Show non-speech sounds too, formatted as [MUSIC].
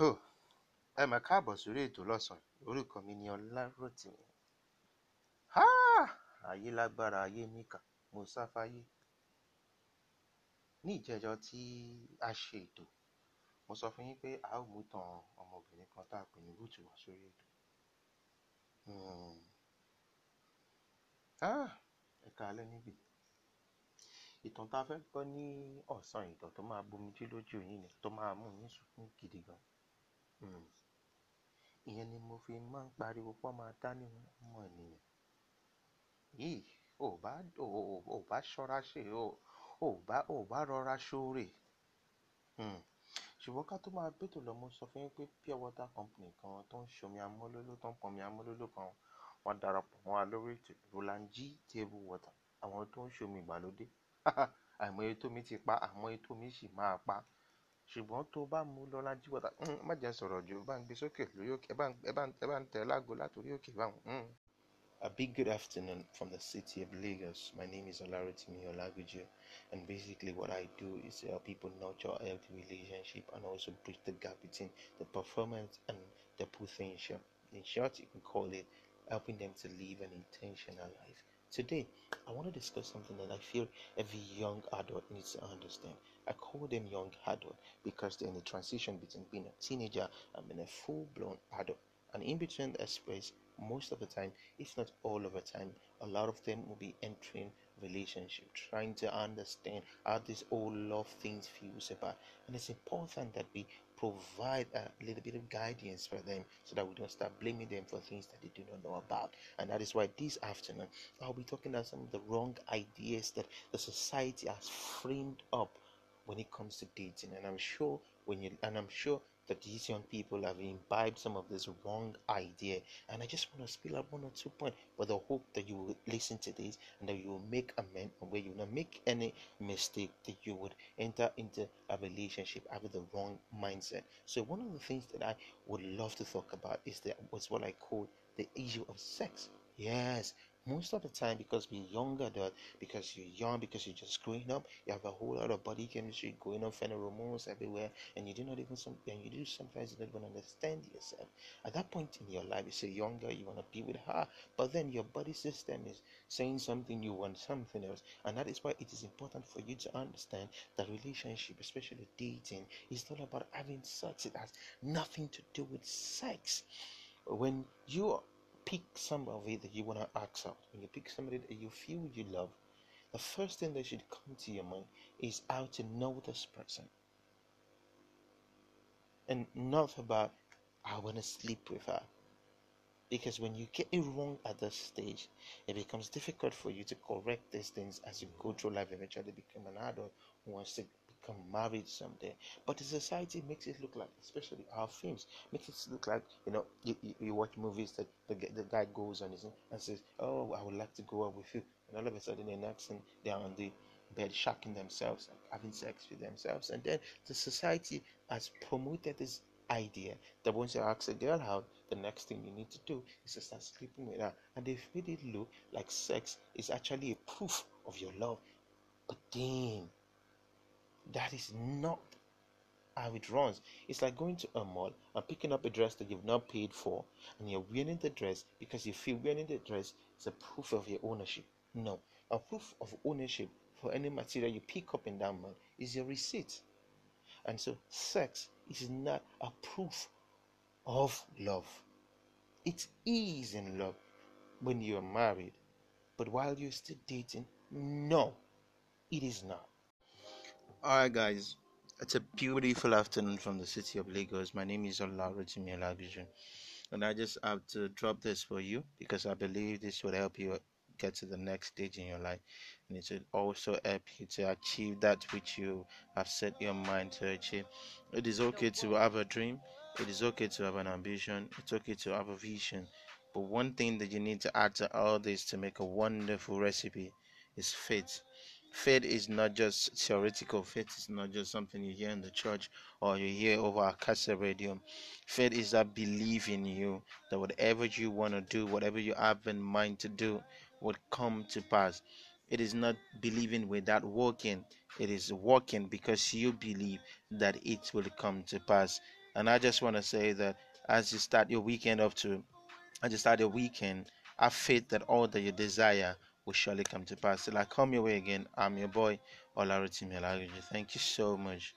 Oh, ẹ mà káàbọ̀ sórí ètò lọ́sàn-án orúkọ mi ni ọláròtìmí. Háà ayé lágbára ayé níkà. Mo sáfáyé ní ìjẹjọ tí a ṣe ètò mo sọ fún yín pé a ó mú tàn ọmọbìnrin kan tá a pè ní rúùtù wá sórí ètò. Hmm. Ẹ káalẹ́ níbí. Ìtàn tá a fẹ́ gbọ́ ní ọ̀sán ìtàn tó máa bomijú lójú yín ni tó máa mú yín sunkún gidi gan. Ìyẹn ni mo fi máa ń pariwo pọ́ máa dá ní ọmọ ènìyàn. Yìí ò bá ò ò- bá ṣọ́ra ṣe ò ò bá ò bá rọra ṣoore. Hmm. ṣùgbọ́n ká tó máa bẹ́tò lọ mo sọ fún yín pé pure water company kan tó ń ṣomi amọ́lóló tó ń pọnmi amọ́lóló kan wọ́n darapọ̀ mọ́ wa lórí ètò Roland G table water àwọn tó ń ṣomi ìgbàlódé. [LAUGHS] Àìmọye tómi ti pa àìmọye tómi sì máa pa ṣùgbọ́n tó bá G water mm, má jẹ́ sọ̀rọ̀ jù bá ń gbé sókè lórí òkè ẹ bá ń tẹ̀ láago látòrí òkè. A big good afternoon from the city of Lagos. My name is Olarotimi Olagujo, and basically what I do is help people nurture a healthy relationship and also bridge the gap between the performance and the potential. In short, you can call it helping them to live an intentional life. Today, I want to discuss something that I feel every young adult needs to understand. I call them young adult because they're in the transition between being a teenager and being a full-blown adult. And in between that space, most of the time, if not all of the time, a lot of them will be entering relationship, trying to understand how this whole love things feels about. And it's important that we provide a little bit of guidance for them so that we don't start blaming them for things that they do not know about. And that is why this afternoon I'll be talking about some of the wrong ideas that the society has framed up when it comes to dating. And I'm sure when you and I'm sure that these young people have imbibed some of this wrong idea. And I just want to spill out one or two points with the hope that you will listen to this and that you will make amend where you will not make any mistake that you would enter into a relationship having the wrong mindset. So one of the things that I would love to talk about is that was what I call the issue of sex. Yes, most of the time because we're younger adult, because you're young, because you're just growing up, you have a whole lot of body chemistry going on, pheromones everywhere, and you do not even some and you do sometimes you don't even understand yourself. At that point in your life, you say younger, you want to be with her, but then your body system is saying something, you want something else, and that is why it is important for you to understand that relationship, especially dating, is not about having sex. It has nothing to do with sex. When you pick somebody that you want to ask out, when you pick somebody that you feel you love, the first thing that should come to your mind is how to know this person. And not about I want to sleep with her. Because when you get it wrong at this stage, it becomes difficult for you to correct these things as you go through life, eventually become an adult who wants to become married someday. But the society makes it look like, especially our films, makes it look like, you know, you, you, you watch movies that the, the guy goes on and says, Oh, I would like to go out with you. And all of a sudden, the next thing, they're on the bed shocking themselves, like having sex with themselves. And then the society has promoted this idea that once you ask a girl out, the next thing you need to do is to start sleeping with her. And they've made it look like sex is actually a proof of your love. But then, that is not how it runs. It's like going to a mall and picking up a dress that you've not paid for, and you're wearing the dress because you feel wearing the dress is a proof of your ownership. No, a proof of ownership for any material you pick up in that mall is your receipt. And so, sex is not a proof of love. It is in love when you're married, but while you're still dating, no, it is not. Alright, guys, it's a beautiful afternoon from the city of Lagos. My name is Olarotimi Olagujo, and I just have to drop this for you because I believe this will help you get to the next stage in your life, and it will also help you to achieve that which you have set your mind to achieve. It is okay to have a dream. It is okay to have an ambition. It's okay to have a vision. But one thing that you need to add to all this to make a wonderful recipe is faith. Faith is not just theoretical, faith is not just something you hear in the church or you hear over a cassette radio. Faith is that belief in you that whatever you want to do, whatever you have in mind to do, would come to pass. It is not believing without working, it is working because you believe that it will come to pass. And I just want to say that as you start your weekend up to, as you start your weekend, have faith that all that you desire will surely come to pass. Till I come your way again, I'm your boy, Olarotimi Thank you so much.